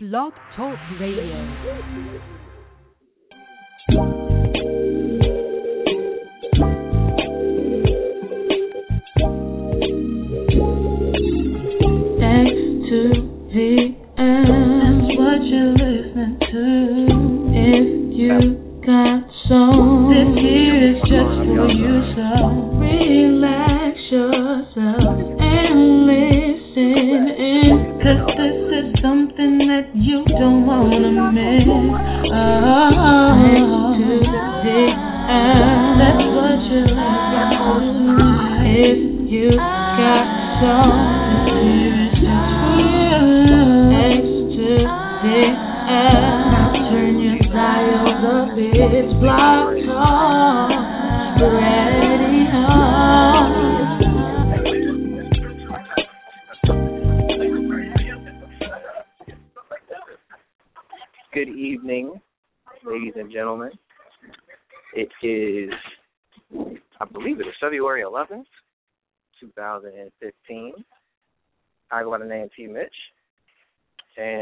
Blog Talk Radio. Thanks to VM. That's what you're listening to. If you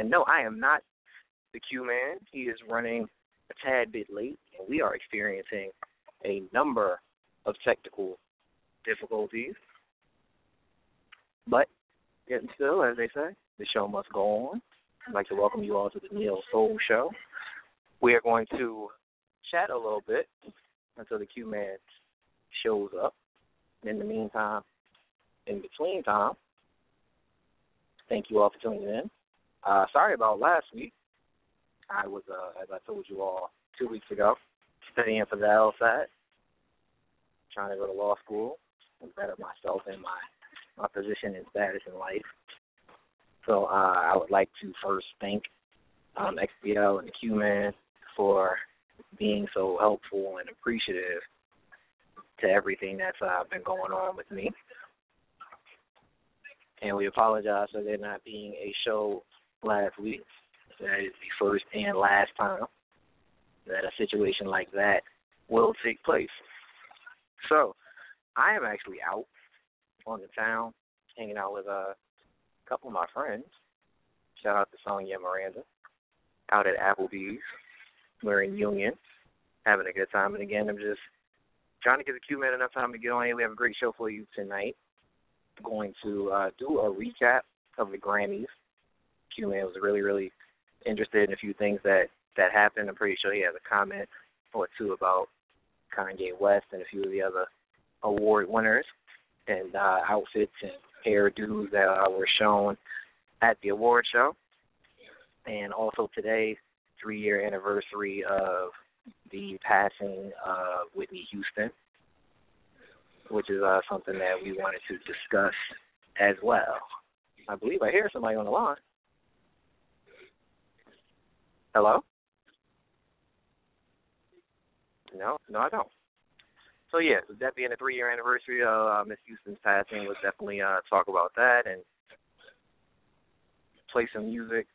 And no, I am not the Q Man. He is running a tad bit late, and we are experiencing a number of technical difficulties. But getting still, as they say, the show must go on. I'd like to welcome you all to the Neo Soul Show. We are going to chat a little bit until the Q Man shows up. In the meantime, in between time, thank you all for tuning in. Uh, sorry about last week. I was, uh, as I told you all two weeks ago, studying for the LSAT, trying to go to law school and better myself and my my position and status in life. So uh, I would like to first thank um, XBL and the Q-Man for being so helpful and appreciative to everything that's uh, been going on with me. And we apologize for there not being a show last week. That is the first and last time that a situation like that will take place. So, I am actually out on the town, hanging out with a couple of my friends. Shout out to Sonia Miranda, out at Applebee's. We're in Union, having a good time. And again, I'm just trying to give the Q-Man enough time to get on here. We have a great show for you tonight. going to uh, do a recap of the Grammys. Q-Man was really, really interested in a few things that that happened. I'm pretty sure he has a comment or two about Kanye West and a few of the other award winners and uh, outfits and hairdos that uh, were shown at the award show. And also today, three year anniversary of the passing of Whitney Houston, which is uh, something that we wanted to discuss as well. I believe I hear somebody on the line. Hello? No, no, I don't. So yeah, that being the three year anniversary of uh, Miss Houston's passing, let's definitely uh, talk about that and play some music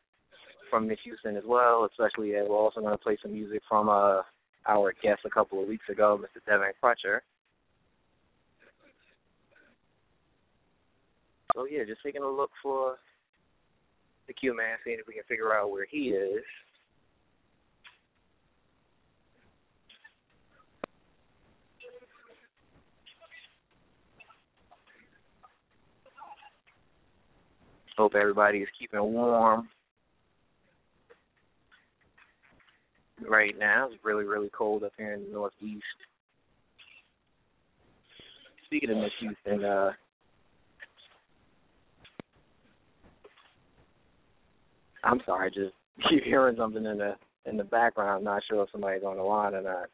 from Miss Houston as well. Especially, we're also going to play some music from uh, our guest a couple of weeks ago, Mr. Devin Crutcher. So yeah, just taking a look for the Q man, seeing if we can figure out where he is. Hope everybody is keeping warm. Right now, it's really, really cold up here in the Northeast. Speaking of Miss Houston, uh, I'm sorry, just keep hearing something in the in the background. I'm not sure if somebody's on the line or not.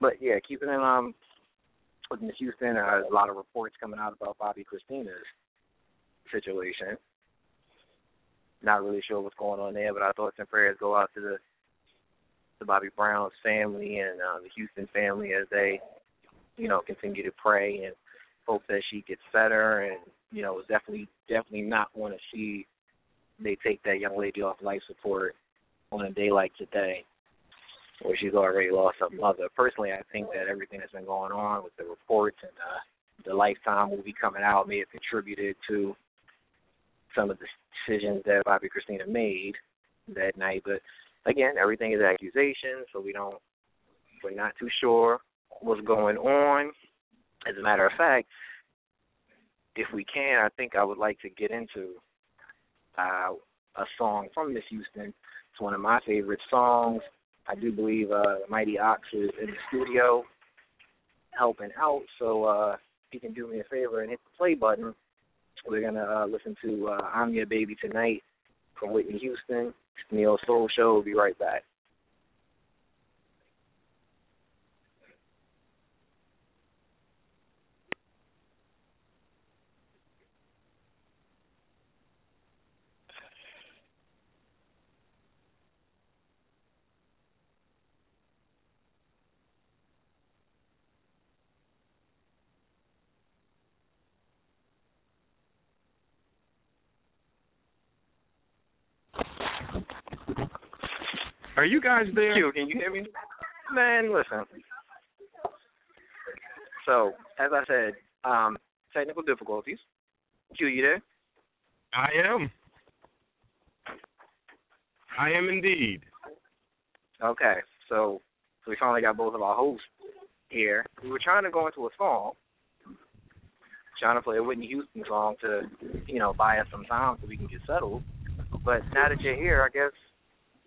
But yeah, keeping in um with Miss Houston, uh, a lot of reports coming out about Bobbi Kristina's situation. Not really sure what's going on there, but our thoughts and prayers go out to the to Bobby Brown's family and uh, the Houston family as they, you know, continue to pray and hope that she gets better. And you know, definitely, definitely not want to see they take that young lady off life support on a day like today, where she's already lost her mother. Personally, I think that everything that's been going on with the reports and uh, the Lifetime movie coming out may have contributed to some of the decisions that Bobbi Kristina made that night. But again, everything is accusation, so we don't we're not too sure what's going on. As a matter of fact, if we can, I think I would like to get into uh, a song from Miss Houston. It's one of my favorite songs. I do believe uh, Mighty Ox is in the studio helping out. So uh, if you can do me a favor and hit the play button, we're gonna uh, listen to uh, "I'm Your Baby Tonight" from Whitney Houston. Neo Soul Show. We'll be right back. Are you guys there? Q, can you hear me? Man, listen. So, as I said, um, technical difficulties. Q, you there? I am. I am indeed. Okay, so so we finally got both of our hosts here. We were trying to go into a song, trying to play a Whitney Houston song to, you know, buy us some time so we can get settled. But now that you're here, I guess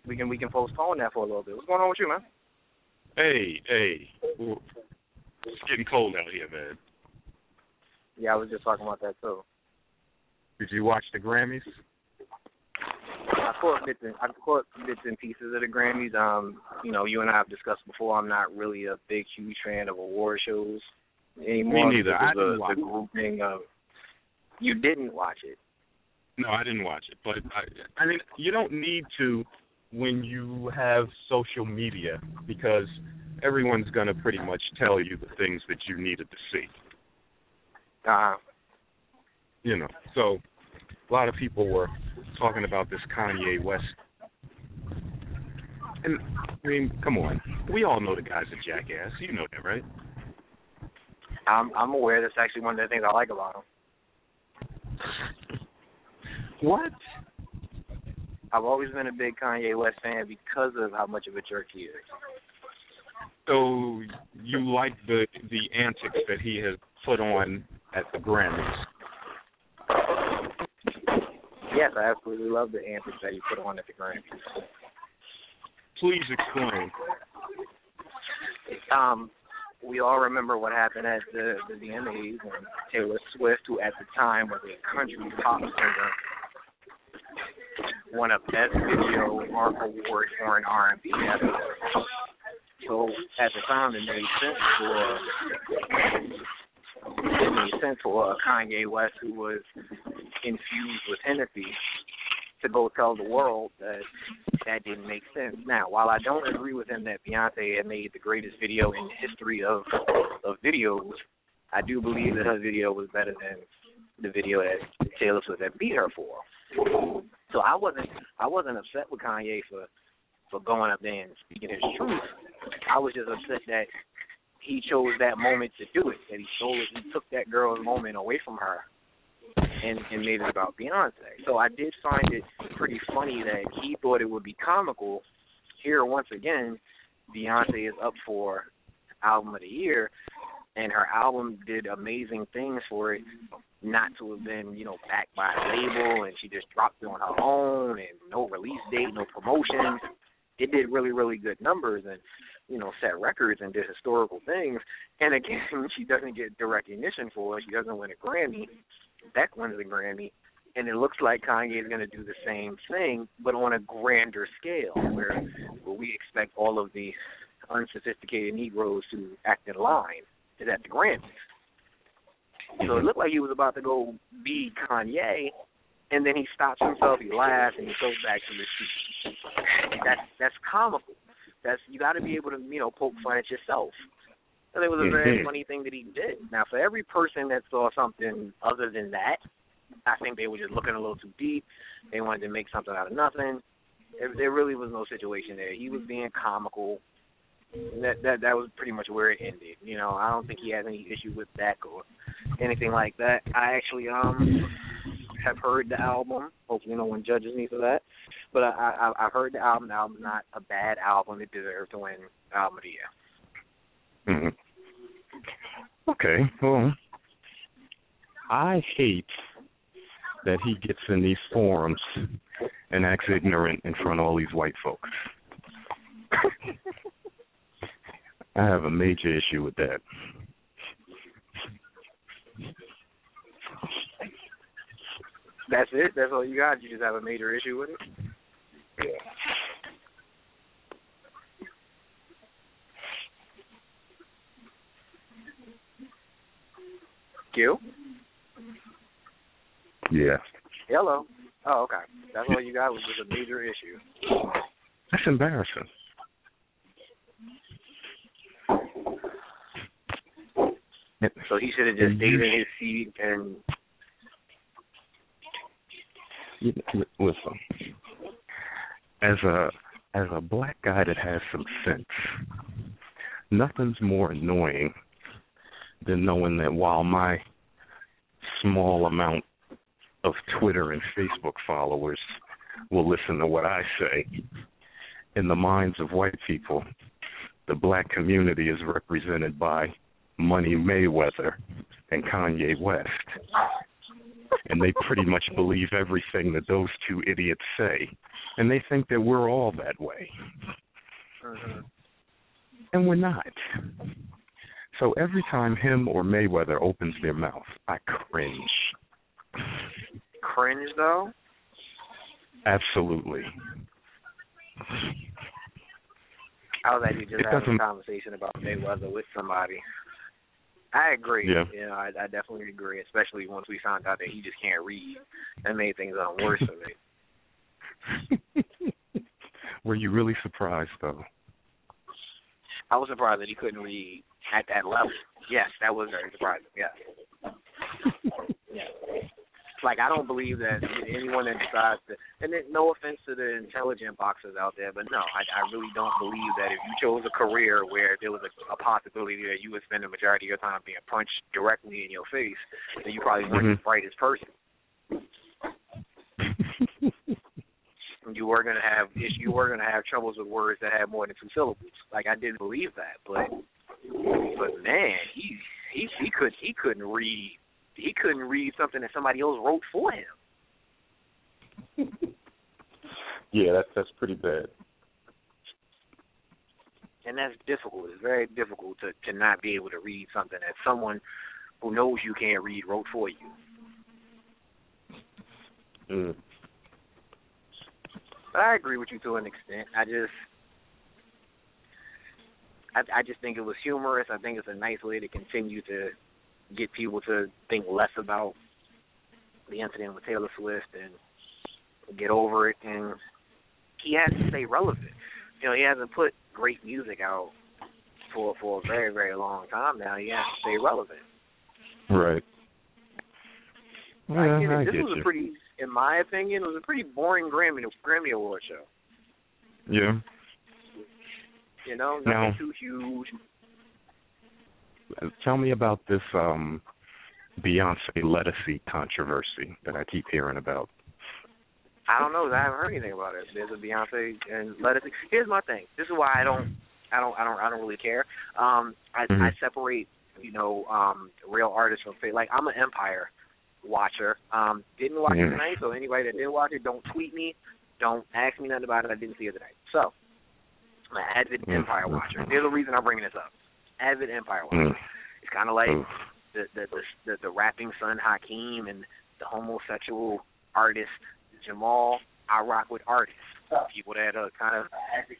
we can we can postpone that for a little bit. What's going on with you, man? Hey, hey. It's getting cold out here, man. Yeah, I was just talking about that too. Did you watch the Grammys? I caught bits and I caught bits and pieces of the Grammys. Um, you know, you and I have discussed before. I'm not really a big, huge fan of award shows anymore. Me neither. I because didn't of watch the it. grouping of. You didn't watch it. No, I didn't watch it. But I, I mean, you don't need to when you have social media because everyone's going to pretty much tell you the things that you needed to see. Uh, You know, so a lot of people were talking about this Kanye West. And I mean, come on, we all know the guy's a jackass. You know that, right? I'm I'm aware that's actually one of the things I like about him. What? I've always been a big Kanye West fan because of how much of a jerk he is. So you like the the antics that he has put on at the Grammys? Yes, I absolutely love the antics that he put on at the Grammys. Please explain. Um, we all remember what happened at the the VMAs and Taylor Swift, who at the time was a country pop singer, won a Best Video award for an R&B episode. So at the time, it made sense for it made sense for uh, Kanye West, who was infused with Hennessy, to go tell the world that that didn't make sense. Now, while I don't agree with him that Beyonce had made the greatest video in the history of of videos, I do believe that her video was better than the video that Taylor Swift had beat her for. So I wasn't I wasn't upset with Kanye for for going up there and speaking his truth. I was just upset that he chose that moment to do it. That he stole it, he took that girl's moment away from her and and made it about Beyonce. So I did find it pretty funny that he thought it would be comical. Here once again, Beyonce is up for album of the year, and her album did amazing things for it. Not to have been, you know, backed by a label, and she just dropped it on her own, and no release date, no promotion. It did really, really good numbers, and you know, set records and did historical things. And again, she doesn't get the recognition for it. She doesn't win a Grammy. Beck wins a Grammy, and it looks like Kanye is going to do the same thing, but on a grander scale, where where we expect all of the unsophisticated Negroes to act in line is at the Grammys. So it looked like he was about to go be Kanye, and then he stops himself, he laughs, and he goes back to his seat. That's that's comical. That's you got to be able to you know poke fun at yourself. So it was a very Mhm. funny thing that he did. Now, for every person that saw something other than that, I think they were just looking a little too deep. They wanted to make something out of nothing. There, there really was no situation there. He was being comical. And that that that was pretty much where it ended. You know, I don't think he has any issue with that or anything like that. I actually um have heard the album. Hopefully, no one judges me for that. But I, I I've heard the album. The album's not a bad album. It deserves to win album of the year. Mm-hmm. Okay, well, I hate that he gets in these forums and acts ignorant in front of all these white folks. I have a major issue with that. That's it. That's all you got. You just have a major issue with it. Yeah. Q. Yeah. Hello. Oh, okay. That's all you got was just a major issue. That's embarrassing. So he should have just stayed in his seat and. Listen, as a as a black guy that has some sense, nothing's more annoying than knowing that while my small amount of Twitter and Facebook followers will listen to what I say, in the minds of white people, the black community is represented by Money Mayweather and Kanye West. And they pretty much believe everything that those two idiots say. And they think that we're all that way. Mm-hmm. And we're not. So every time him or Mayweather opens their mouth, I cringe. Cringe though? Absolutely. I was actually just It having a conversation about Mayweather with somebody. I agree. Yeah. You know, I, I definitely agree, especially once we found out that he just can't read. That made things um, worse for me. Were you really surprised though? I was surprised that he couldn't read at that level. Yes, that was very surprising. Yeah. yeah. Like I don't believe that anyone that decides to, and then no offense to the intelligent boxers out there, but no, I, I really don't believe that if you chose a career where there was a, a possibility that you would spend the majority of your time being punched directly in your face, then you probably weren't Mhm. the brightest person. you were gonna have you were gonna have troubles with words that had more than two syllables. Like I didn't believe that, but but man, he he he could he couldn't read he couldn't read something that somebody else wrote for him. Yeah, that's that's pretty bad. And that's difficult. It's very difficult to to not be able to read something that someone who knows you can't read wrote for you. Mm. But I agree with you to an extent. I just I I just think it was humorous. I think it's a nice way to continue to get people to think less about the incident with Taylor Swift and get over it and he has to stay relevant. You know, he hasn't put great music out for for a very, very long time now. He has to stay relevant. Right. Yeah, I get it. I this get was you. a pretty in my opinion, it was a pretty boring Grammy Grammy Award show. Yeah. You know, nothing Now- too huge. Tell me about this um Beyonce Ledisi controversy that I keep hearing about. I don't know. I haven't heard anything about it. There's a Beyonce and us. Here's my thing. This is why I don't. I don't. I don't. I don't really care. Um, I, Mhm. I separate. You know, um, real artists from fake. Like I'm an Empire watcher. Um, didn't watch it Mhm. tonight. So anybody that did watch it, don't tweet me. Don't ask me nothing about it. I didn't see it tonight. So, I'm an avid Mhm. Empire watcher. There's a reason I'm bringing this up. Avid Empire watcher. Mm. It's kind of like Oof. the the, the the the rapping son Hakeem and the homosexual artist Jamal. I rock with artists, people that are kind of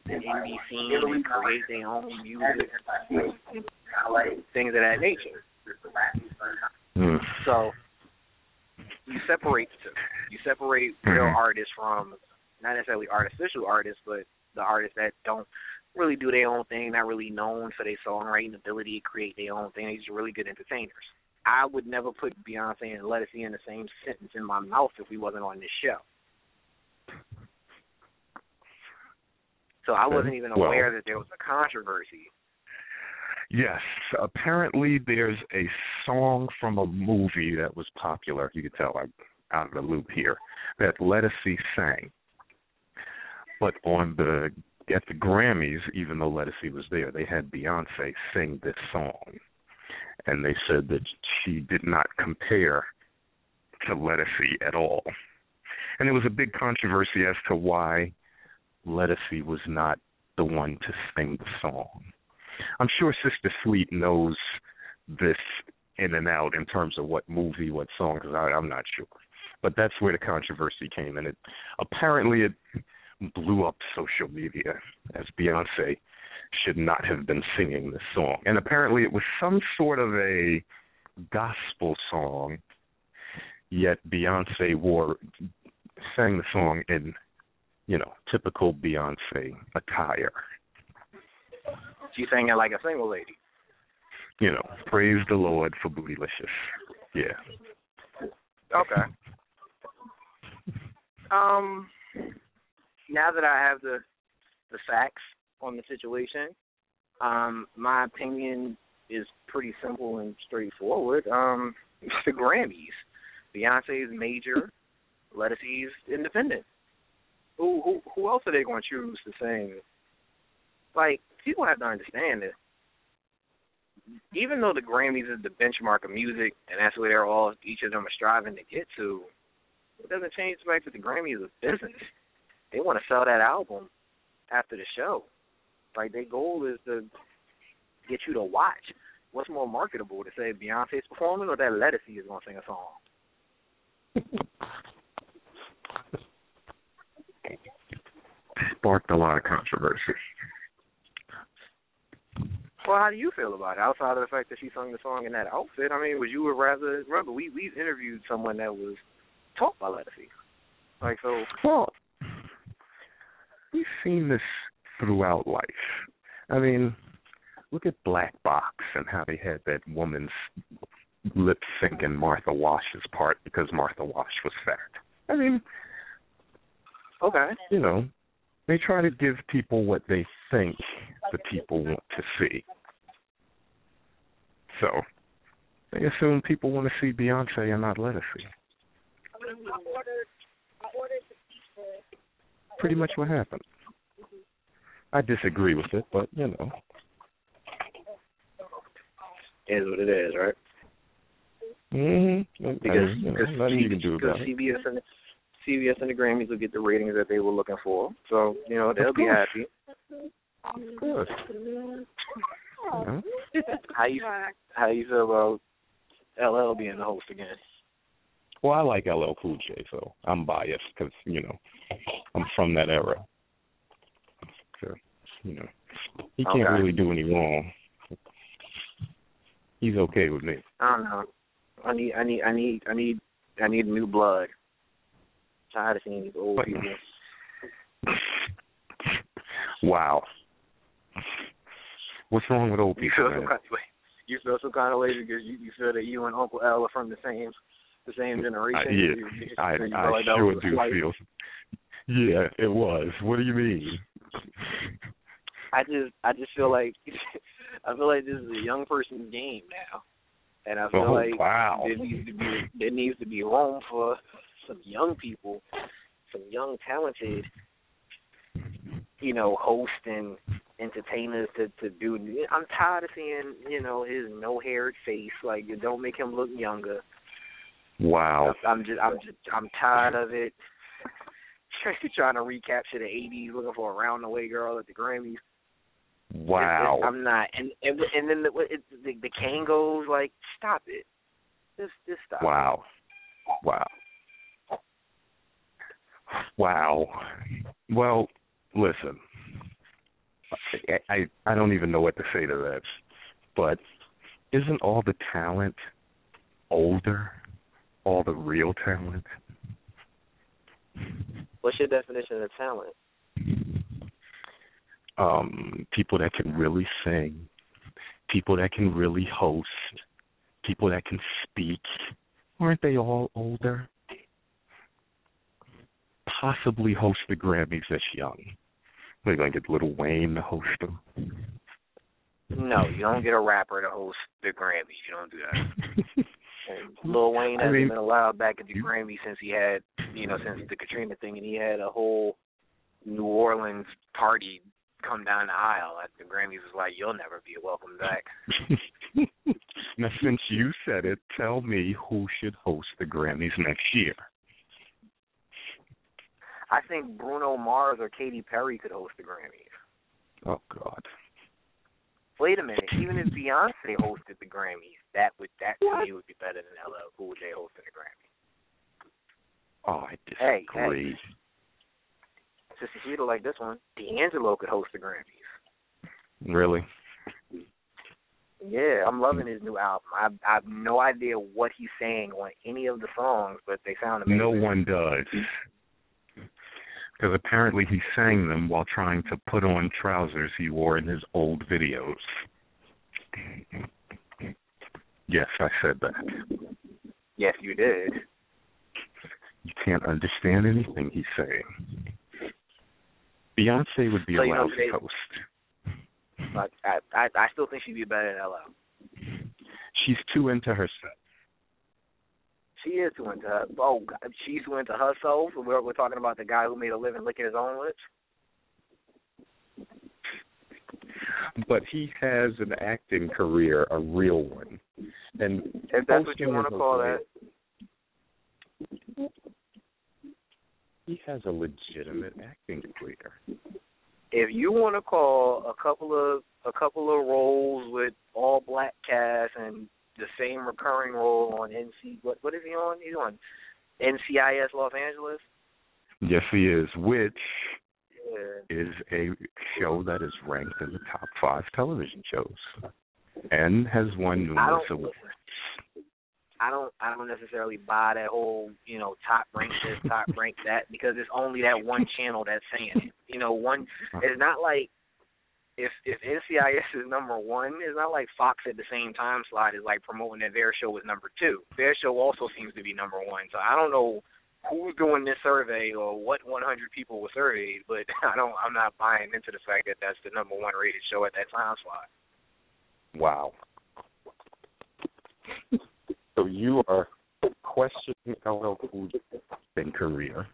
in indie scene and create their own music, things of that nature. Mm. So you separate the two. You separate real Mhm. artists from not necessarily artificial artists, but the artists that don't really do their own thing, not really known for their songwriting ability to create their own thing. They're just really good entertainers. I would never put Beyonce and Ledisi in the same sentence in my mouth if we wasn't on this show. So I wasn't even Well- aware that there was a controversy. Yes, apparently there's a song from a movie that was popular. You could tell I'm out of the loop here. That Ledisi sang, but on the at the Grammys, even though Ledisi was there, they had Beyonce sing this song, and they said that she did not compare to Ledisi at all. And there was a big controversy as to why Ledisi was not the one to sing the song. I'm sure Sister Sweet knows this in and out in terms of what movie, what song, because I'm not sure. But that's where the controversy came, and it apparently it blew up social media as Beyonce should not have been singing this song, and apparently it was some sort of a gospel song. Yet Beyonce wore sang the song in, you know, typical Beyonce attire. She sang it like a single lady. You know, praise the Lord for Bootylicious. Yeah. Okay. Um, now that I have the the facts on the situation, um, my opinion is pretty simple and straightforward. Um, it's the Grammys. Beyonce is major. Ledisi's independent. Who who who else are they going to choose to sing? Like people have to understand that even though the Grammys is the benchmark of music and that's where they're all each of them are striving to get to, it doesn't change the fact that the Grammys is a business. They want to sell that album after the show. Like their goal is to get you to watch. What's more marketable to say Beyonce's performing or that Ledisi is going to sing a song? Sparked a lot of controversy. Well, how do you feel about it? Outside of the fact that she sung the song in that outfit, I mean, would you rather remember we we've interviewed someone that was taught by Ledisi. Like so Well we've seen this throughout life. I mean, look at Black Box and how they had that woman's lip syncing Martha Wash's part because Martha Wash was fat. I mean Okay. You know, they try to give people what they think the people want to see. So they assume people want to see Beyonce and not Ledisi. Pretty much what happened. I disagree with it, but you know. Is what it is, right? Mm Mhm. Because, you know, because nothing you can do about it. CBS and CBS and the Grammys will get the ratings that they were looking for. So, you know, they'll be happy. Of course. Know? How you how you feel about LL being the host again? Well, I like LL Cool J, so I'm biased because you know I'm from that era. You know he can't Okay. really do any wrong. He's okay with me. I don't know. I need I need I need I need I need new blood. Tired of seeing these old But- people. Wow. What's wrong with old You people, feel some kind of way. You feel some kind of way because you, you feel that you and Uncle L are from the same the same generation. I, yeah, you- I, you I like sure do feel. Yeah, it was. What do you mean? I just I just feel like I feel like this is a young person's game now, and I feel Oh, like wow. there needs to be there needs to be room for some young people, some young talented, you know, hosts and entertainers to to do. I'm tired of seeing you know his no haired face. Like you don't make him look younger. Wow. I'm just I'm just I'm tired of it. Trying to recapture the '80s, looking for a round the way girl at the Grammys. Wow. It's- I'm not, and and and then the it, the, the Kangols like stop it, just just stop. Wow. Wow. Wow. Well, listen. I, I I don't even know what to say to that. But isn't all the talent older? All the real talent? What's your definition of talent? Um, people that can really sing, people that can really host, people that can speak. Aren't they all older? Possibly host the Grammys that's young. They're going to get Little Wayne to host them. No, you don't get a rapper to host the Grammys. You don't do that. Lil Wayne hasn't mean- been allowed back at the Grammy since he had, you know, since the Katrina thing, and he had a whole New Orleans party come down the aisle at the Grammys. Was like, you'll never be welcome back. now, since you said it, tell me who should host the Grammys next year. I think Bruno Mars or Katy Perry could host the Grammys. Oh God. Wait a minute, even if Beyonce hosted the Grammys, that would that to me would be better than LL Cool J hosting the Grammys. Oh, I Hey, disagree. Sister Sheeta like this one. D'Angelo could host the Grammys. Really? Yeah, I'm loving his new album. I I have no idea what he's saying on any of the songs, but they sound amazing. No one does. Because apparently he sang them while trying to put on trousers he wore in his old videos. Yes, I said that. Yes, you did. You can't understand anything he's saying. Beyonce would be So you know, allowed they- to host. But I, I I still think she'd be better than LL. She's too into herself. She is too into her. Oh, she's too into herself. We're we're talking about the guy who made a living licking his own lips. But he has an acting career, a real one. And If that's what you want to call that. He has a legitimate acting career. if you want to call a couple of a couple of roles with all black cast and the same recurring role on NC what what is he on? He's on NCIS Los Angeles. Yes, he is, which Yeah. is a show that is ranked in the top five television shows and has won numerous awards. I don't I don't necessarily buy that whole, you know, top rank this, top rank that because it's only that one channel that's saying it. You know, one it's not like if if NCIS is number one, it's not like Fox at the same time slot is like promoting that their show is number two. Their show also seems to be number one. So I don't know who's doing this survey or what 100 people were surveyed, but I don't I'm not buying into the fact that that's the number one rated show at that time slot. Wow. So you are questioning LL Cool J's career.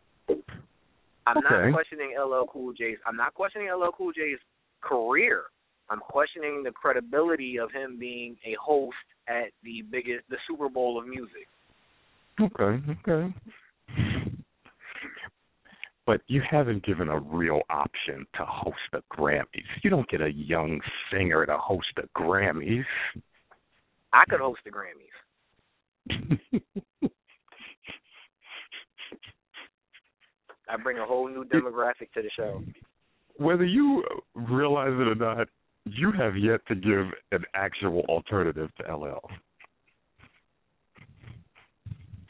I'm Okay. not questioning LL Cool J's. I'm not questioning LL Cool J's career. I'm questioning the credibility of him being a host at the biggest, the Super Bowl of music. Okay, okay. But you haven't given a real option to host the Grammys. You don't get a young singer to host the Grammys. I could host the Grammys. I bring a whole new demographic to the show. Whether you realize it or not, you have yet to give an actual alternative to LL.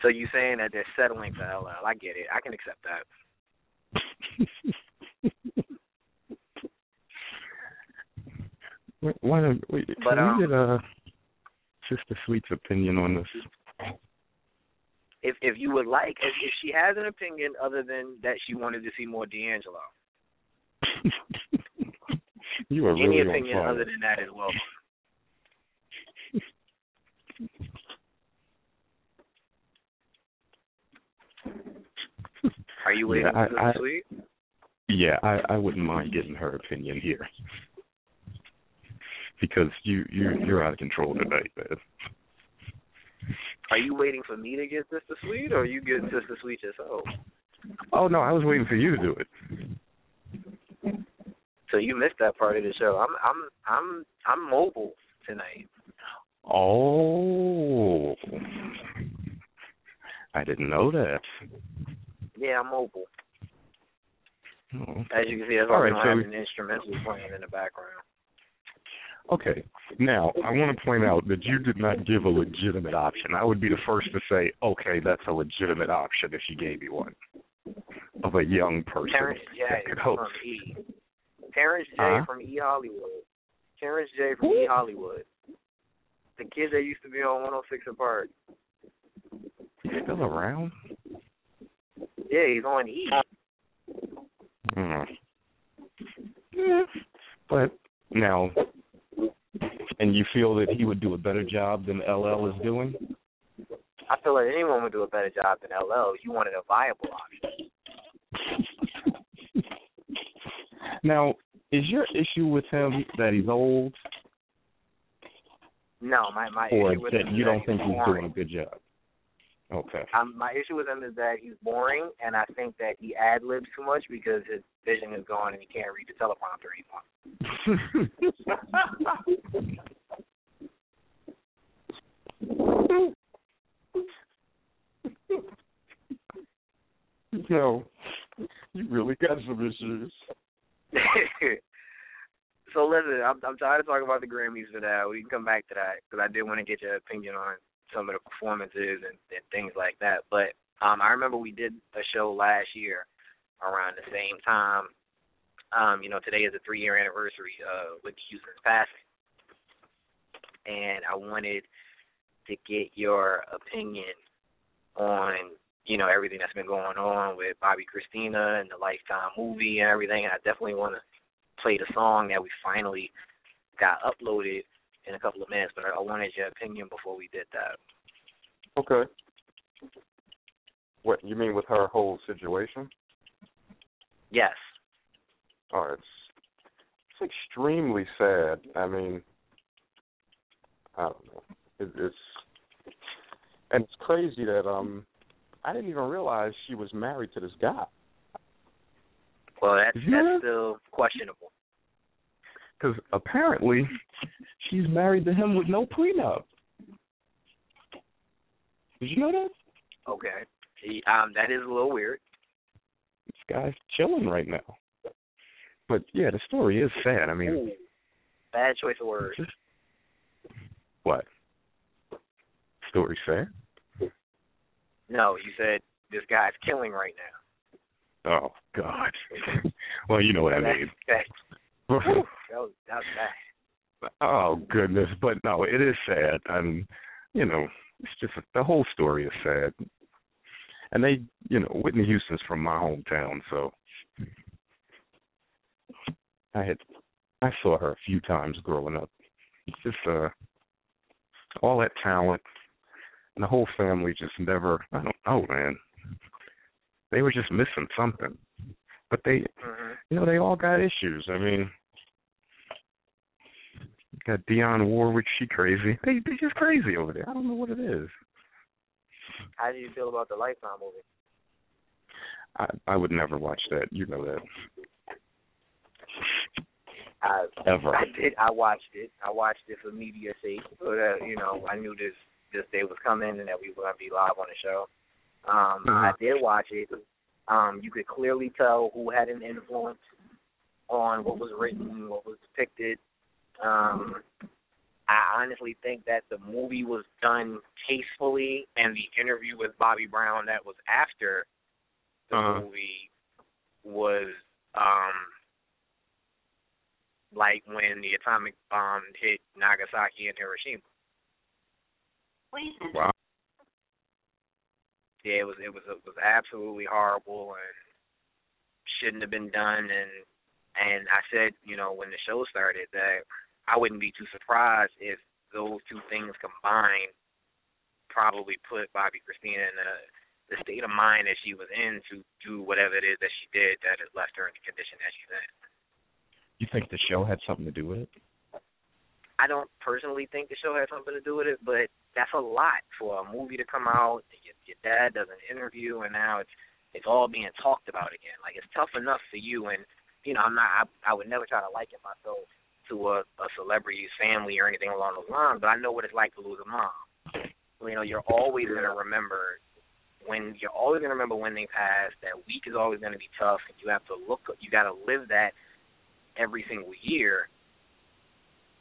So you saying that they're settling for LL? I get it. I can accept that. Why- don't wait, can But, um, we get uh, Sister Sweet's opinion on this? If if you would like, if, if she has an opinion other than that she wanted to see more D'Angelo, you are any really on opinion fire. other than that is welcome. Are you waiting Yeah, I- I- Yeah, I, I wouldn't mind getting her opinion here. Because you you you're out of control tonight, man. Are you waiting for me to get Sister Sweet, or are you getting Sister Sweet yourself? Oh no, I was waiting for you to do it. So you missed that part of the show. I'm I'm I'm I'm mobile tonight. Oh, I didn't know that. Yeah, I'm mobile. Oh. As you can see, I've already right, so- have an instrumental playing in the background. Okay. Now, I want to point out that you did not give a legitimate option. I would be the first to say, okay, that's a legitimate option if you gave me one of a young person Terrence J that could from host. E. Terrence J Huh? from E Hollywood. Terrence J from E Hollywood. The kid that used to be on 106 and Park. He's still around? Yeah, he's on E. Hmm. Yeah. But now, and you feel that he would do a better job than LL is doing? I feel like anyone would do a better job than LL. You wanted a viable option. Now, is your issue with him that he's old, No, my my or issue with that him you is don't think he's he's boring. doing a good job? Okay. Um, my issue with him is that he's boring, and I think that he ad libs too much because his vision is gone and he can't read the teleprompter anymore. Yo, you really got some issues. so listen, I'm I'm tired of talking about the Grammys for now. We can come back to that because I did want to get your opinion on some of the performances and, and things like that. But um, I remember we did a show last year around the same time. Um, you know, today is the three year anniversary uh, with Houston's passing, and I wanted to get your opinion on you know everything that's been going on with Bobbi Kristina and the Lifetime movie and everything. And I definitely want to play the song that we finally got uploaded in a couple of minutes. But I wanted your opinion before we did that. Okay. What you mean with her whole situation? Yes. Oh, it's it's extremely sad. I mean, I don't know. It, it's and it's crazy that um I didn't even realize she was married to this guy. Well, that's know that's still questionable. Because apparently she's married to him with no prenup. Did you know that? Okay. He, um, that is a little weird. This guy's chilling right now. But yeah, the story is sad. I mean, Ooh, bad choice of words. what? Story sad? No, you said this guy's killing right now. Oh God. well, you know what I mean. that was, that was bad. oh goodness, but no, it is sad, and you know, it's just the whole story is sad. And they, you know, Whitney Houston's from my hometown, so I had I saw her a few times growing up. It's just uh all that talent and the whole family just never I don't know, man. They were just missing something. But they hmm you know, they all got issues. I mean, got Dionne Warwick, she crazy. They they just crazy over there. I don't know what it is. How do you feel about the Lifetime movie? I I would never watch that. You know that. I Ever. I did. I watched it. I watched it for media sake. So that you know, I knew this this day was coming and that we were gonna be live on the show. Um, I Mhm. did watch it. Um, you could clearly tell who had an influence on what was written, what was depicted. Um, I honestly think that the movie was done tastefully, and the interview with Bobby Brown that was after the Uh-huh. movie was um like when the atomic bomb hit Nagasaki and Hiroshima. Wow. Yeah, it was it was it was absolutely horrible and shouldn't have been done and and I said, you know, when the show started that I wouldn't be too surprised if those two things combined probably put Bobbi Kristina in the the state of mind that she was in to do whatever it is that she did that has left her in the condition that she's in. You think the show had something to do with it? I don't personally think the show had something to do with it, but that's a lot for a movie to come out. Your, your dad does an interview, and now it's it's all being talked about again. Like it's tough enough for you, and you know I'm not. I, I would never try to liken myself to a, a celebrity's family or anything along those lines, but I know what it's like to lose a mom. You know, you're always gonna remember when you're always gonna remember when they passed. That week is always gonna be tough, and you have to look. You got to live that every single year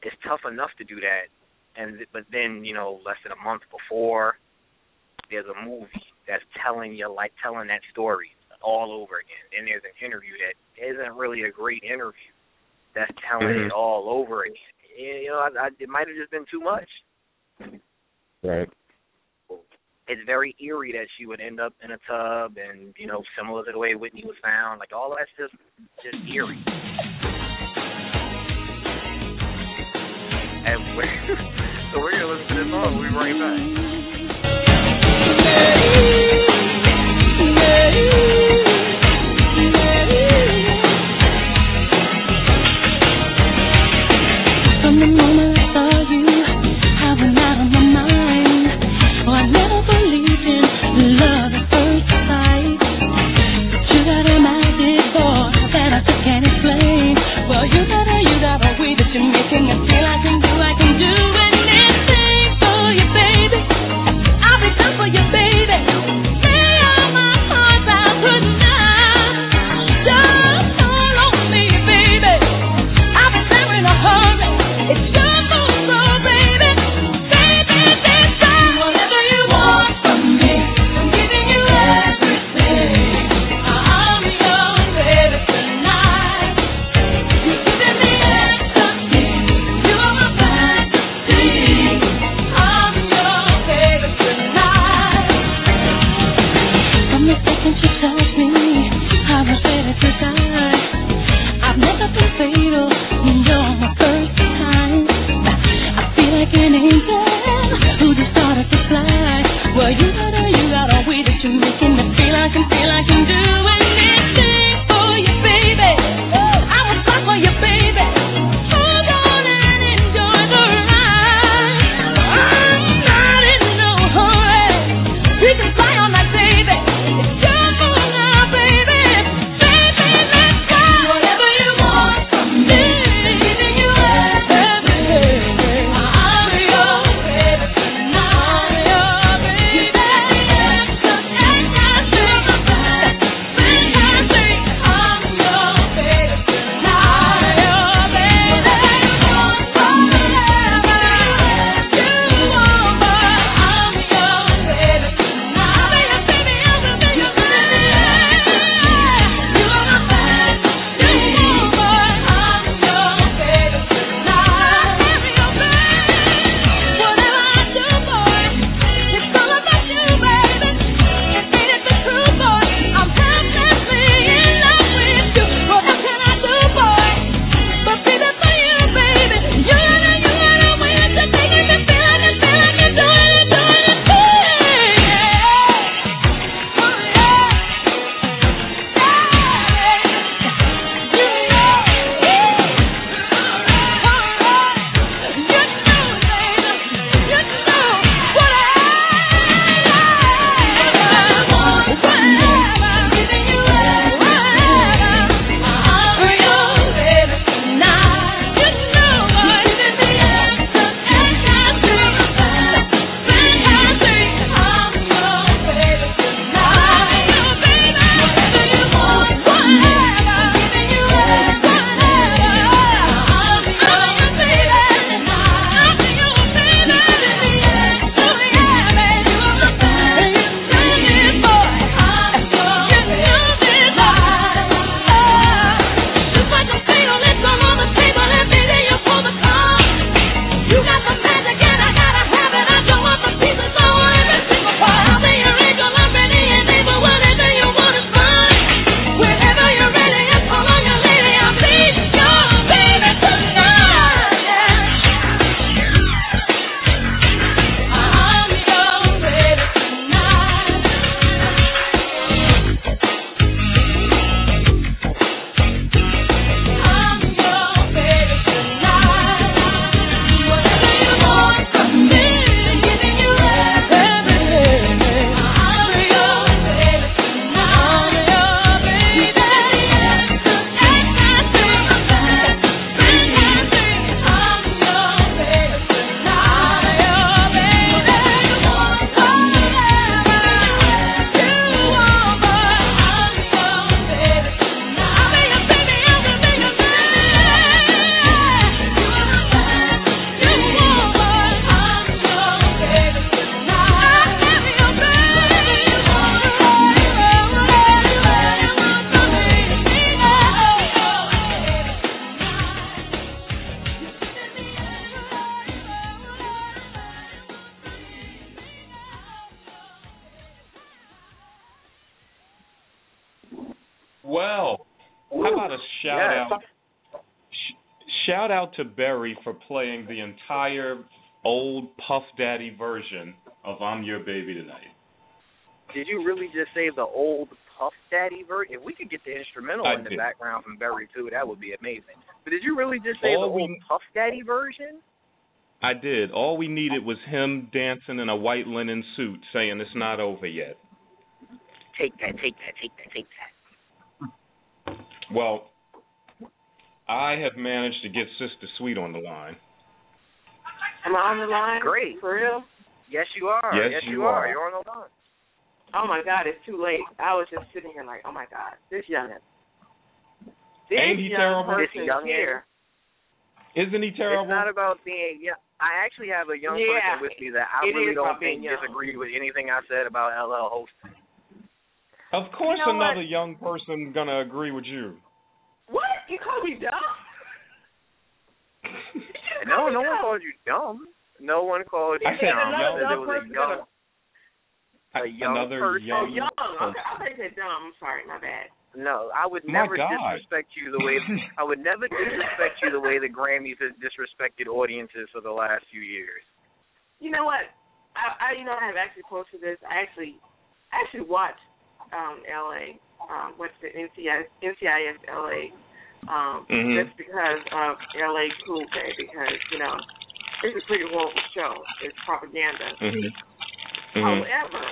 it's tough enough to do that. And but then you know less than a month before there's a movie that's telling you like telling that story all over again. Then there's an interview that isn't really a great interview that's telling Mhm. it all over again. You know I, I, it might have just been too much. Right. it's very eerie that she would end up in a tub and you know similar to the way Whitney was found. Like all that's just just eerie and we're so we're gonna listen to this song. We'll be right back shout out to Barry for playing the entire old Puff Daddy version of "I'm Your Baby Tonight." did you really just say the old Puff Daddy version? If we could get the instrumental I in the did. background from Barry too, that would be amazing. But did you really just say All the old we- Puff Daddy version? I did. All we needed was him dancing in a white linen suit, saying it's not over yet. Take that, take that, take that, take that. Well, I have managed to get Sister Sweet on the line. Am I on the line? Great. For real? Yes, you are. Yes, you, you are. You're on the line. Oh my God, it's too late. I was just sitting here like, oh my God, this youngin. This Ain't he young terrible? This person here. Isn't he terrible? It's not about being. Yeah, I actually have a young Yeah, person with me that I really don't think young. disagreed with anything I said about LL hosting. Of course, You know another what? young person gonna agree with you. What? You call me dumb? No, no one called you dumb. No one called you I said dumb. another It dumb was a young, a young another person. Oh, young. young. person. Okay, I think said dumb. I'm sorry, my bad. No, I would My never God. disrespect you the way I would never disrespect you the way the Grammys has disrespected audiences for the last few years. You know what? I, I you know I have actually posted this. I actually I actually watched um LA um what's the NCIS NCIS LA um Mhm. just because of LL Cool J because, you know, it's a pretty horrible show. It's propaganda. Mhm. Mhm. However,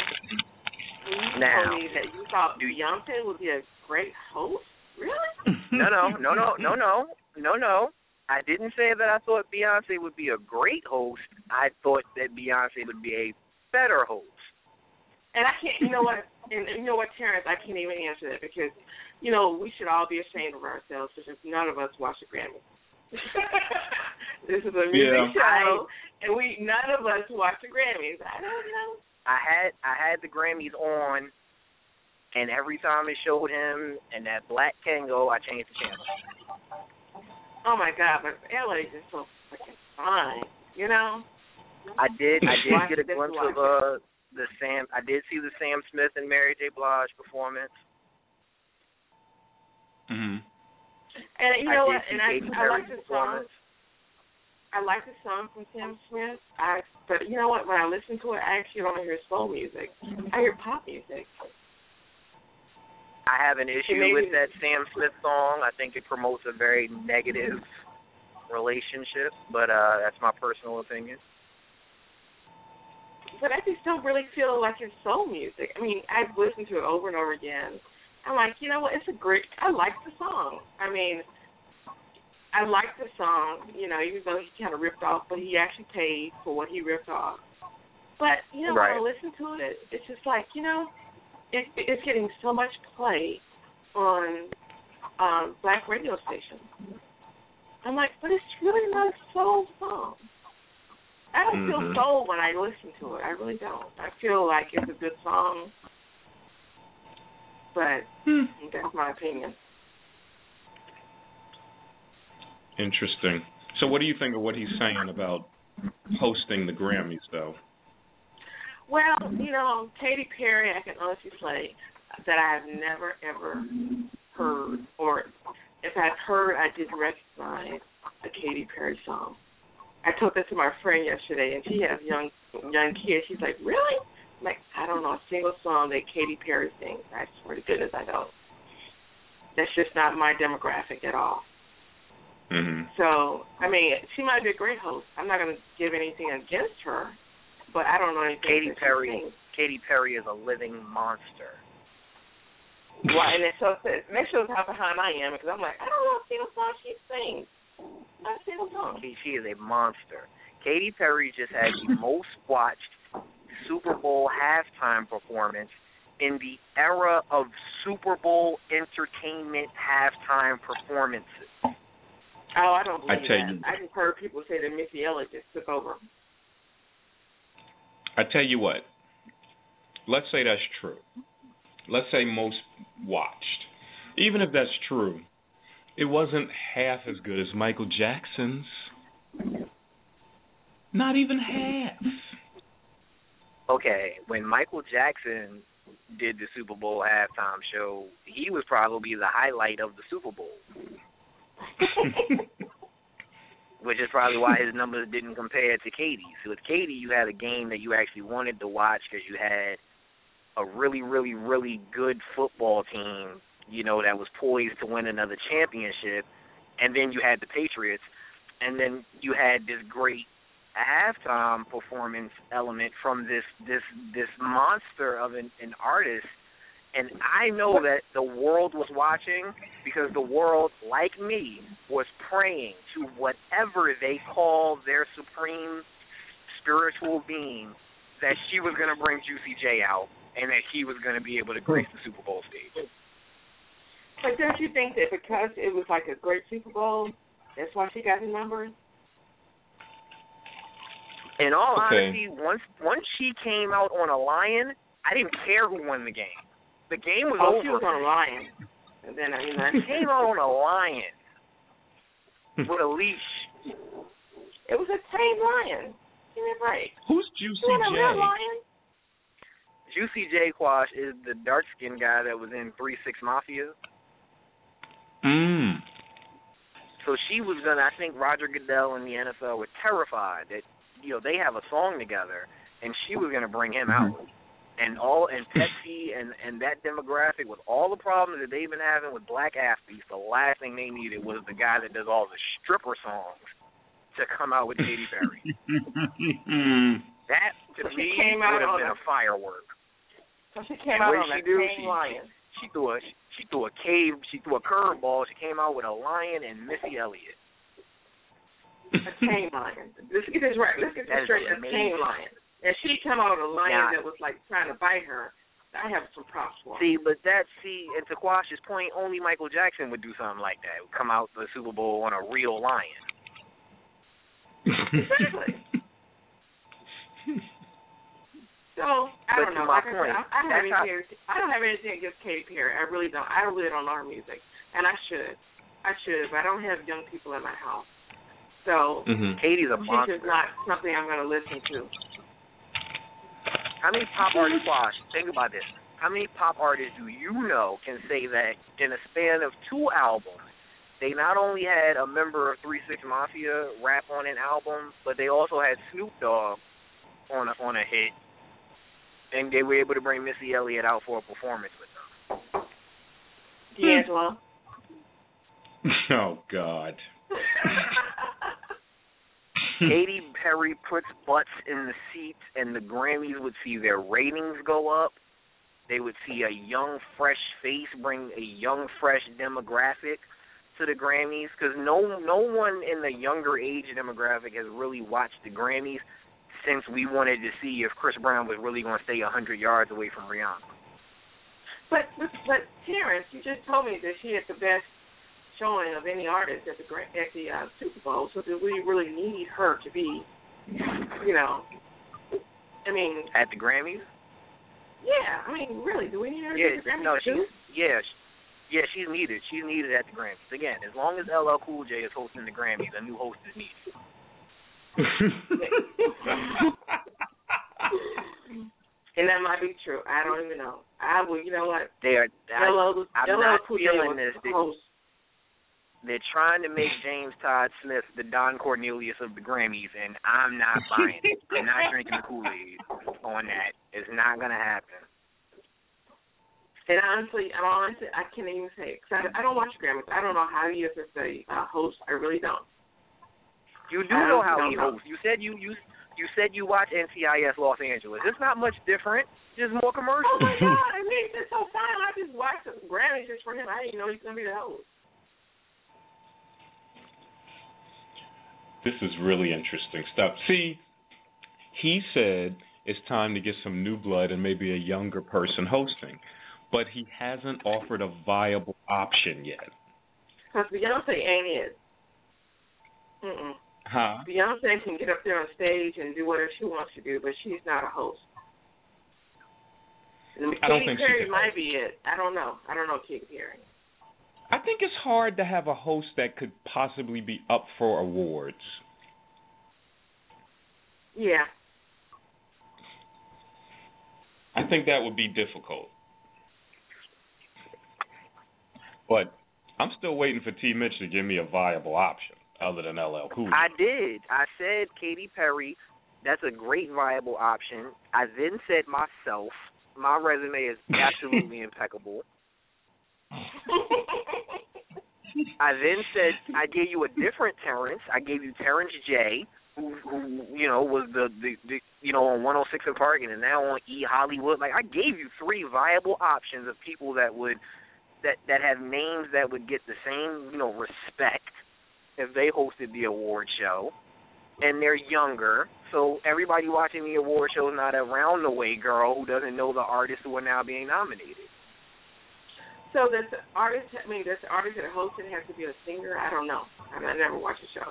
you Now- told me that you thought Beyonce would be a great host, really? No, no, no, no, no, no, no, no. I didn't say that I thought Beyonce would be a great host. I thought that Beyonce would be a better host. And I can't, you know what, and, and you know what, Terrence, I can't even answer that because, you know, we should all be ashamed of ourselves because none of us watch the Grammys. this is a music Yeah. show, and we none of us watch the Grammys. I don't know. I had I had the Grammys on, and every time it showed him and that black Kangol, I changed the channel. Oh my God, but LA is just so freaking fun, you know. I did I did get a glimpse of uh the Sam I did see the Sam Smith and Mary J. Blige performance. Mhm. And you know did what? And I I like the song. I like the song from Sam Smith. I but you know what? When I listen to it, I actually don't hear soul music. I hear pop music. I have an issue maybe- with that Sam Smith song. I think it promotes a very negative relationship, but uh that's my personal opinion. But I just don't really feel like it's soul music. I mean, I've listened to it over and over again. I'm like, you know what? It's a great. I like the song. I mean, I like the song. You know, even though he kind of ripped off, but he actually paid for what he ripped off. But you know, Right. when I listen to it, it's just like you know, it, it's getting so much play on um black radio stations. I'm like, but it's really not a soul song. I don't feel Mhm. soul when I listen to it. I really don't. I feel like it's a good song, but hmm. that's my opinion. Interesting. So, what do you think of what he's saying about hosting the Grammys, though? Well, you know, Katy Perry, I can honestly say that I have never ever heard, or if I've heard, I didn't recognize a Katy Perry song. I told that to my friend yesterday, and she has young young kids. She's like, "Really?" I'm like, I don't know a single song that Katy Perry sings. I swear to goodness, I don't. That's just not my demographic at all. Mhm. So, I mean, she might be a great host. I'm not going to give anything against her, but I don't know anything. Katy that she Perry sings. Katy Perry is a living monster. Right, and it shows that that shows how behind I am because I'm like, I don't know a single song she sings. Not a single song. She, she is a monster. Katy Perry just had the most watched Super Bowl halftime performance in the era of Super Bowl entertainment halftime performances. Oh, I don't believe I tell that. you- I just heard people say that Missy Elliott just took over. I tell you what. Let's say that's true. Let's say most watched. Even if that's true, it wasn't half as good as Michael Jackson's. Not even half. Okay, when Michael Jackson did the Super Bowl halftime show, he was probably the highlight of the Super Bowl, which is probably why his numbers didn't compare to Katy's. With Katie, you had a game that you actually wanted to watch because you had a really, really, really good football team, you know, that was poised to win another championship, and then you had the Patriots, and then you had this great halftime performance element from this this this monster of an, an artist and I know that the world was watching because the world, like me, was praying to whatever they call their supreme spiritual being that she was going to bring Juicy J out and that he was going to be able to grace the Super Bowl stage. But don't you think that because it was like a great Super Bowl, that's why she got the numbers? In all Okay. honesty, once once she came out on a lion, I didn't care who won the game. The game was Oh, over. she was on a lion. And then I mean, I came out on a lion with a leash. it was a tame lion. Get it right. Who's You Juicy want real J? lion? Juicy J Quash is the dark skinned guy that was in Three Six Mafia. Mm. So she was gonna. I think Roger Goodell and the NFL were terrified that you know they have a song together, and she was gonna bring him mm-hmm. out. And all and Pepsi and and that demographic with all the problems that they've been having with black athletes, the last thing they needed was the guy that does all the stripper songs to come out with Katy Perry. That to So she me came out would have been a- a firework. So she came And out on a she do? tame She- lion. She threw a she threw a cave. She threw a curveball. She came out with a lion and Missy Elliott. A tame lion. Let's get this right. Let's get this is straight. A tame lion. And she come out with a lion Now- that was like trying to bite her. I have some props for her. See, but that see, and to Quash's point, only Michael Jackson would do something like that. Come out the Super Bowl on a real lion. Exactly. So I But don't know. my Like I, point, said, I, I have that's how- anything. I don't have anything against Katy Perry. I really don't. I really don't know her music, and I should. I should, but I don't have young people in my house. So hmm Katy's a she's monster. just not something I'm going to listen to. How many pop artists, Quash? Think about this. How many pop artists do you know can say that in a span of two albums, they not only had a member of Three Six Mafia rap on an album, but they also had Snoop Dogg on a, on a hit, and they were able to bring Missy Elliott out for a performance with them. D'Angelo. Oh God. Hmm. Katy Perry puts butts in the seats, and the Grammys would see their ratings go up. They would see a young, fresh face bring a young, fresh demographic to the Grammys because no, no one in the younger age demographic has really watched the Grammys since we wanted to see if Chris Brown was really going to stay a hundred yards away from Rihanna. but, but but Terrence, you just told me that she had the best showing of any artist at the at the uh, Super Bowl. So do we really need her to be, you know? I mean, At the Grammys, yeah. I mean, really, do we need her yeah, at the Grammys no, too? she's yeah, sh- yeah, she's needed. She's needed at the Grammys. Again, as long as LL Cool J is hosting the Grammys, a new host is needed. and that might be true. I don't even know. I will. You know what? They are. I, LL, I'm LL not Cool J feeling was this. the host. They're trying to make James Todd Smith the Don Cornelius of the Grammys, and I'm not buying it. I'm not drinking the Kool Aid on that. It's not gonna happen. And honestly, I'm honestly, I can't even say it 'cause I, I don't watch Grammys. I don't know how he is as a uh, host. I really don't. You do know how he hosts. You said you you you said you watch NCIS Los Angeles. It's not much different. Just more commercials. Oh my god! I mean, it's so fun. I just watched the Grammys just for him. I didn't know he's gonna be the host. This is really interesting stuff. See, he said it's time to get some new blood and maybe a younger person hosting, but he hasn't offered a viable option yet. Because Beyonce ain't it. Mm-mm. Huh? Beyonce can get up there on stage and do whatever she wants to do, but she's not a host. And I don't think Perry might be it. I don't know. I don't know Katy Perry. I think it's hard to have a host that could possibly be up for awards. Yeah. I think that would be difficult. But I'm still waiting for T. Mitch to give me a viable option other than LL Cool. I did. I said Katy Perry. That's a great viable option. I then said myself, my resume is absolutely impeccable. I then said I gave you a different Terrence. I gave you Terrence J, who, who you know was the, the the you know on 106 and Park and now on E Hollywood. Like I gave you three viable options of people that would that that have names that would get the same you know respect if they hosted the award show, and they're younger. So everybody watching the award show is not a round-the-way girl who doesn't know the artists who are now being nominated. So does the artist? I mean, does the artist that hosts it have to be a singer? I don't know. I, mean, I never watched the show.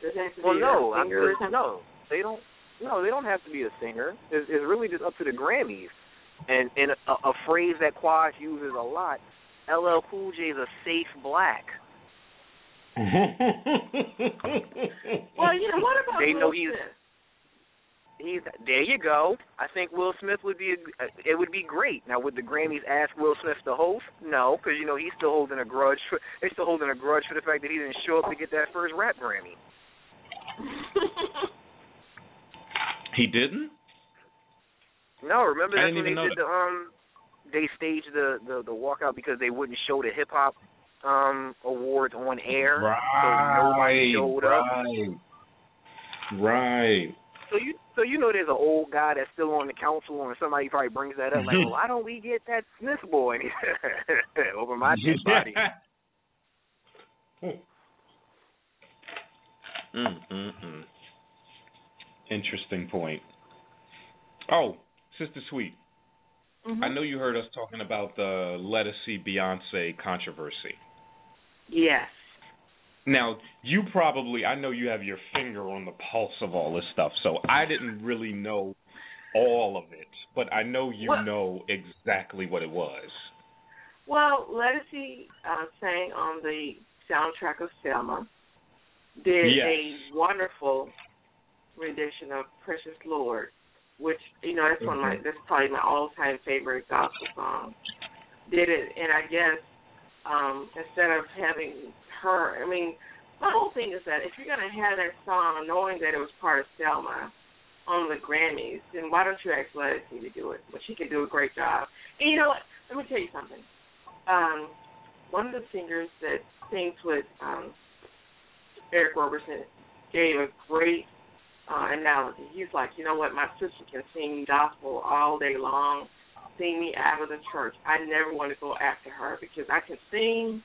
Does it have to well, be no, a singer I or no, they don't. No, they don't have to be a singer. It's, it's really just up to the Grammys. And and a, a phrase that Quash uses a lot, LL Cool J is a safe black. Well, you know what about They Will know he's- Smith? He's there. You go. I think Will Smith would be. A, it would be great. Now, would the Grammys ask Will Smith to host? No, because you know he's still holding a grudge. For, they're still holding a grudge for the fact that he didn't show up to get that first rap Grammy. he didn't. No, remember I that's when they know did the um they staged the the the walkout because they wouldn't show the hip hop um awards on air. So nobody showed up. right, right. So you so you know there's an old guy that's still on the council and somebody probably brings that up like, well, why don't we get that Smith boy And he said, over my dead body? mm, mm, mm. Interesting point. Oh, Sister Sweet, Mhm. I know you heard us talking about the Let Us See Beyonce controversy. Yes. Now, you probably, I know you have your finger on the pulse of all this stuff, so I didn't really know all of it, but I know you Well- know exactly what it was. Well, Ledisi uh, sang on the soundtrack of Selma. Did Yes. a wonderful rendition of Precious Lord, which you know that's one of my Mhm. that's probably my all-time favorite gospel song. Did it, and I guess um, instead of having her, I mean, my whole thing is that if you're gonna have that song, knowing that it was part of Selma on the Grammys, then why don't you ask Ledisi to do it? But she can do a great job. And you know what? Let me tell you something um, one of the singers that sings with um, Eric Roberson gave a great uh, analogy. He's like, you know what, my sister can sing gospel all day long, sing me out of the church. I never want to go after her because I can sing,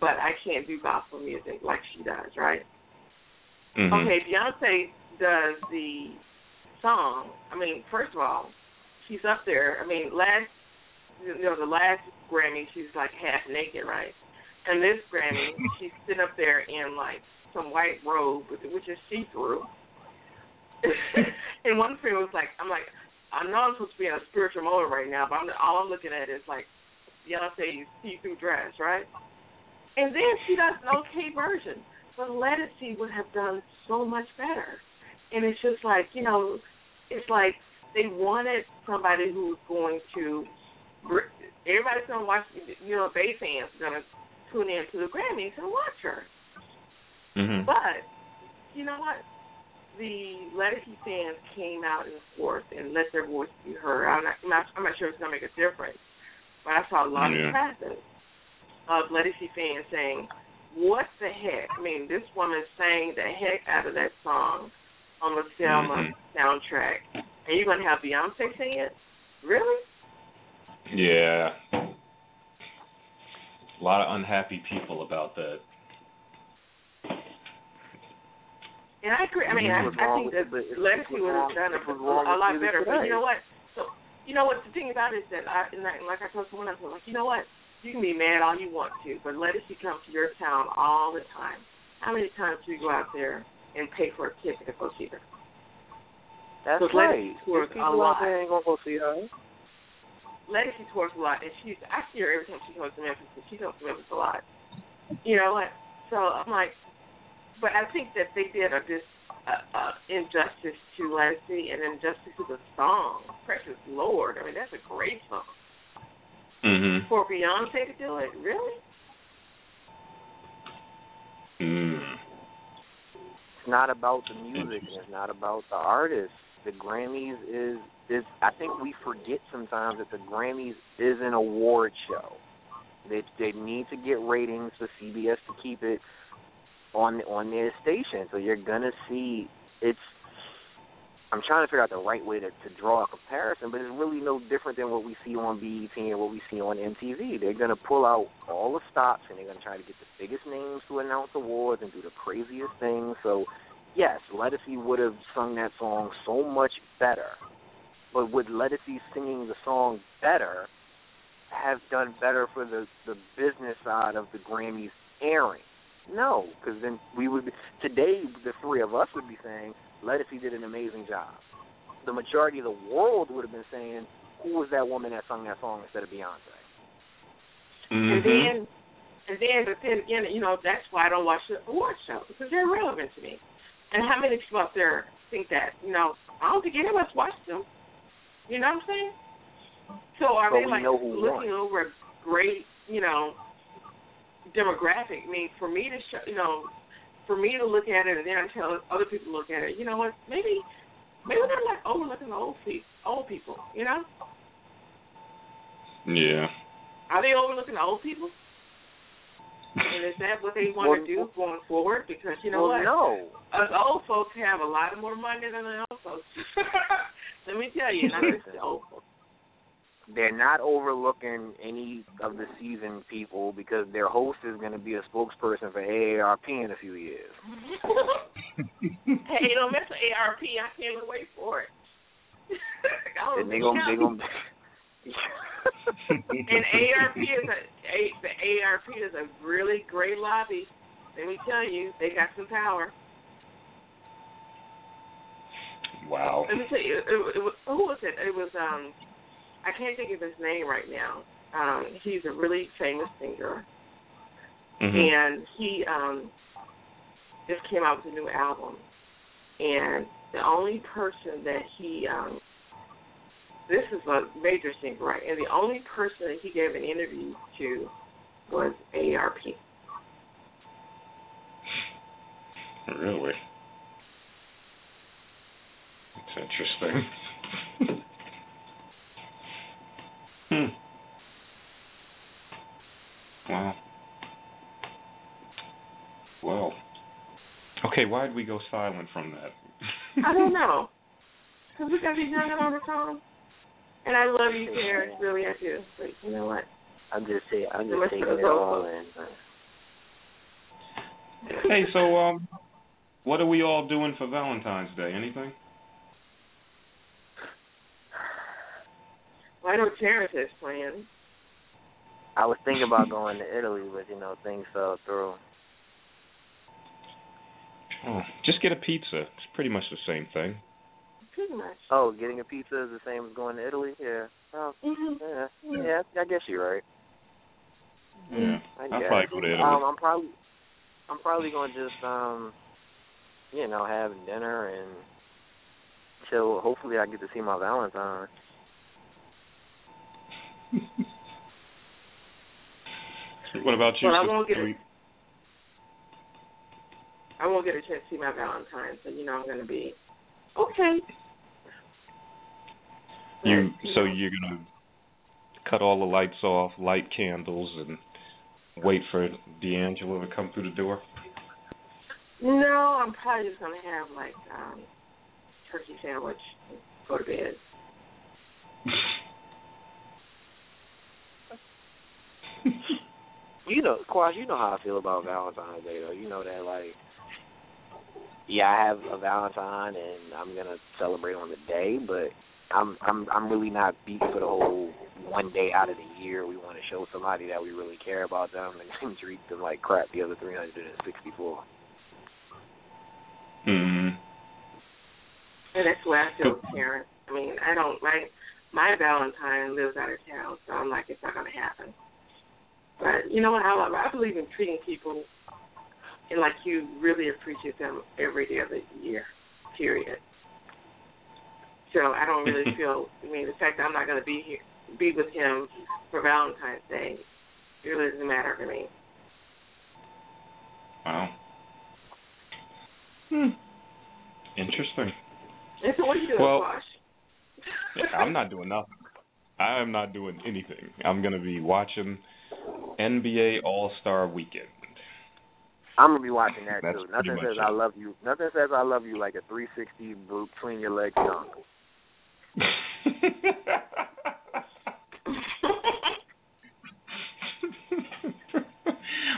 but I can't do gospel music like she does, right? Mhm. Okay, Beyonce does the song. I mean, first of all, she's up there. I mean, last you know the last Grammy, she's like half naked, right? And this Grammy, she's sitting up there in like some white robe, which is see through. and one thing was like, I'm like, I know I'm supposed to be in a spiritual moment right now, but I'm all I'm looking at is like Beyonce's see through dress, right? And then she does an okay version. But Ledisi would have done so much better. And it's just like, you know, it's like they wanted somebody who's going to, everybody's going to watch, you know, Bay fans are going to tune in to the Grammys and watch her. Mhm. But, you know what? The Ledisi fans came out in force and let their voice be heard. I'm not, I'm not, I'm not sure it's going to make a difference. But I saw a lot Yeah. of traffic of Ledisi fans saying, what the heck? I mean, this woman sang the heck out of that song on the Selma Mhm. soundtrack. And you're going to have Beyonce sing it? Really? Yeah. A lot of unhappy people about that. And I agree. I mean, I, I think that? Ledisi would have done a, a lot better. But you know what? So, you know what? The thing about it is that I, and I, like I told someone else, I'm like, you know what? You can be mad all you want to, but Ledisi comes to your town all the time. How many times do you go out there and pay for a ticket to go see her? That's Because right. Ledisi tours a lot. ain't gonna go see her. Ledisi tours a lot, and she's I see her every time she goes to Memphis. Because she goes to Memphis a lot. You know what? So I'm like, but I think that they did a dis uh, uh, injustice to Ledisi and injustice to the song. Precious Lord, I mean that's a great song. Mhm. For Beyonce to do it, really? Mm. It's not about the music and it's not about the artist. The Grammys is is I think we forget sometimes that the Grammys is an award show. They they need to get ratings for CBS to keep it on on their station. So you're gonna see it's I'm trying to figure out the right way to, to draw a comparison, but it's really no different than what we see on BET and what we see on MTV. They're going to pull out all the stops and they're going to try to get the biggest names to announce awards and do the craziest things. So, yes, Ledisi would have sung that song so much better, but would Ledisi singing the song better have done better for the the business side of the Grammys airing? No, because then we would today the three of us would be saying Ledisi did an amazing job. The majority of the world would have been saying, "Who was that woman that sung that song instead of Beyonce?" Mm-hmm. And then, and then, but then again, you know, that's why I don't watch the award show because they're irrelevant to me. And how many people out there think that? You know, I don't think any of us watch them. You know what I'm saying? So are But they like looking won. over a great, you know, demographic? I mean, for me to show, you know, for me to look at it and then I tell other people to look at it, you know what? Maybe, maybe they're like overlooking the old people. Old people, you know? Yeah. Are they overlooking the old people? And is that what they want Well, to do going forward? Because you know well, what, no. us old folks have a lot more money than the old folks. Let me tell you, not just the old folks. They're not overlooking any of the seasoned people because their host is going to be a spokesperson for AARP in a few years. hey, don't mess with ARP. I can't wait for it. And don't they gonna they gonna. and ARP is a, a the ARP is a really great lobby. Let me tell you, they got some power. Wow. Let me tell you, it, it, was- who was it? It was um, I can't think of his name right now. Um, he's a really famous singer, Mhm. and he um just came out with a new album. And the only person that he um, this is a major singer, right? And the only person that he gave an interview to was ARP. Really? That's interesting. hmm. Wow. Well. Okay, why did we go silent from that? I don't know. Because we got these young on the phone. And I love you, Terrence. Really, I do. But you know what? I'm just saying. I'm just rest taking it all vocal. in. hey, so um, what are we all doing for Valentine's Day? Anything? Well, I know Terrence has plans. I was thinking about going to Italy, but you know things fell through. Oh, just get a pizza. It's pretty much the same thing. Pretty much. Oh, getting a pizza is the same as going to Italy. Yeah. Oh, hmm yeah. Yeah. I guess you're right. Yeah, I I'll probably go to Italy. Um, I'm probably, I'm probably going to just, um, you know, have dinner and chill. Hopefully, I get to see my Valentine. what about you? Well, I won't get we- I won't get a chance to see my Valentine, so you know I'm going to be okay. You so you're gonna cut all the lights off, light candles, and wait for D'Angelo to come through the door. No, I'm probably just going to have like um turkey sandwich. and Go to bed. You know, Quash, you know how I feel about Valentine's Day, though. You know that, like, yeah, I have a Valentine and I'm gonna celebrate on the day, but I'm I'm I'm really not beat for the whole one day out of the year we want to show somebody that we really care about them and treat them like crap the other 364. Mm-hmm. And that's where I feel parent. I mean, I don't like my Valentine lives out of town, so I'm like, it's not going to happen. But you know what? I, I believe in treating people and like you really appreciate them every day of the year. Period. So I don't really feel. I mean, the fact that I'm not going to be here, be with him for Valentine's Day, it really doesn't matter to me. Wow. Hmm. Interesting. And so, what are you doing, Well- Bosh? I'm not doing nothing. I am not doing anything. I'm gonna be watching NBA All Star Weekend. I'm gonna be watching that too. Nothing says I love you. Nothing says I love you like a 360 between your legs dunk.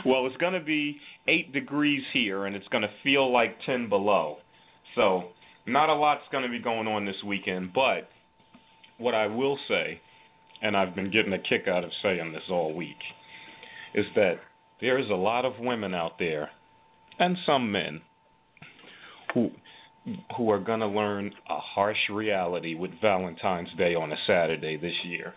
well, it's going to be 8 degrees here and it's going to feel like 10 below. So, not a lot's going to be going on this weekend, but what I will say, and I've been getting a kick out of saying this all week, is that there is a lot of women out there and some men who who are going to learn a harsh reality with Valentine's Day on a Saturday this year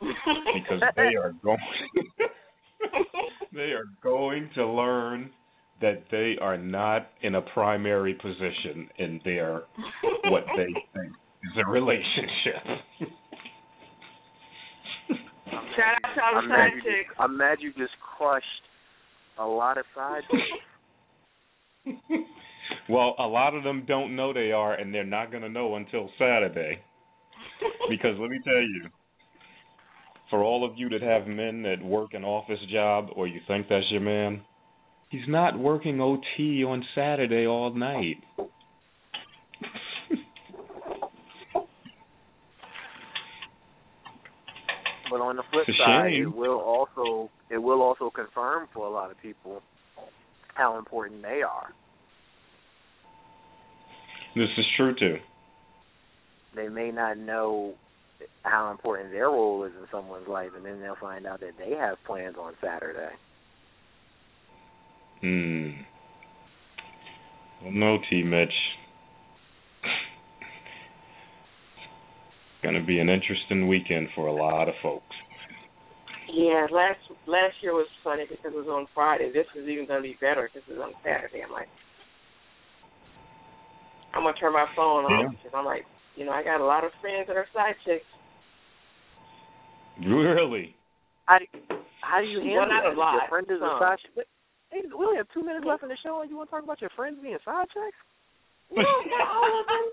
because they are going they are going to learn that they are not in a primary position in their what they think is a relationship. Shout out to all I'm the mad side you chicks. just, I'm mad you just crushed a lot of side chicks. well, a lot of them don't know they are and they're not going to know until Saturday. Because let me tell you, for all of you that have men that work an office job or you think that's your man, he's not working OT on Saturday all night. But on the flip side, shame. it will also it will also confirm for a lot of people how important they are. This is true too. They may not know how important their role is in someone's life, and then they'll find out that they have plans on Saturday. Hmm. Well, no, T. Mitch. It's Going to be an interesting weekend for a lot of folks. Yeah, last last year was funny because it was on Friday. This is even going to be better because it's on Saturday. I'm like, I'm gonna turn my phone Yeah. off because I'm like, you know, I got a lot of friends that are side chicks. Really? How do, how do you handle Well, not that? a lot, Your friend is a side chick. Hey, we only have two minutes left in the show, and you want to talk about your friends being side chicks? No, not all of them.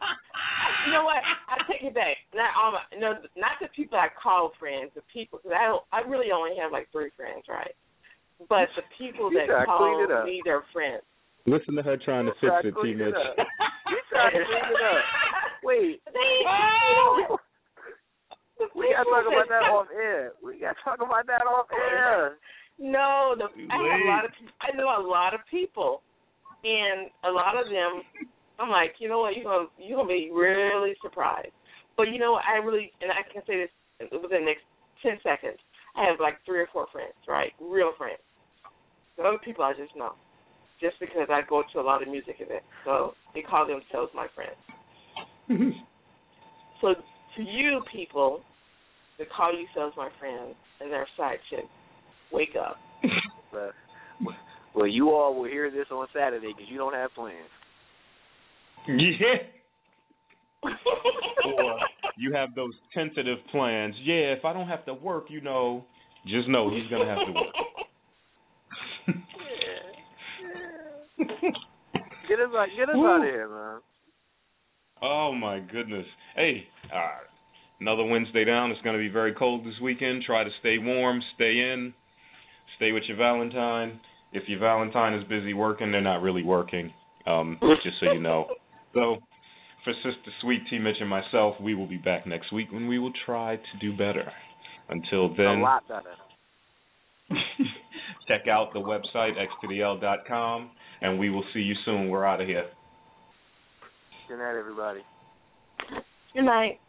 You know what? I take it back. Not all my, no, not the people I call friends. The people, because I don't, I really only have like three friends, right? But the people that gotta clean it call me their friends. Listen to her trying to fix it, T. clean Mitch. You trying to clean it up? Wait, They, you know, we gotta talk about that that- off air. We gotta talk about that off air. No, the I have a lot of I know a lot of people, and a lot of them. I'm like, you know what? You're gonna you're gonna be really surprised. But you know? I really and I can say this within the next ten seconds. I have like three or four friends, right? Real friends. The other people I just know, just because I go to a lot of music events, so they call themselves my friends. So to you people that call yourselves my friends and they're side chicks, wake up. Well, you all will hear this on Saturday because you don't have plans. Yeah. Or you have those tentative plans. Yeah, if I don't have to work, you know, just know he's going to have to work. Get us out, get us Woo. out of here, man. Oh my goodness. Hey, all right. another Wednesday down. It's going to be very cold this weekend. Try to stay warm, stay in, stay with your Valentine. If your Valentine is busy working, they're not really working. Um, just so you know. So, for Sister Sweet T Mitch and myself, we will be back next week when we will try to do better. Until then, a then, lot better. check out the website x2dl.com, and we will see you soon. We're out of here. Good night, everybody. Good night.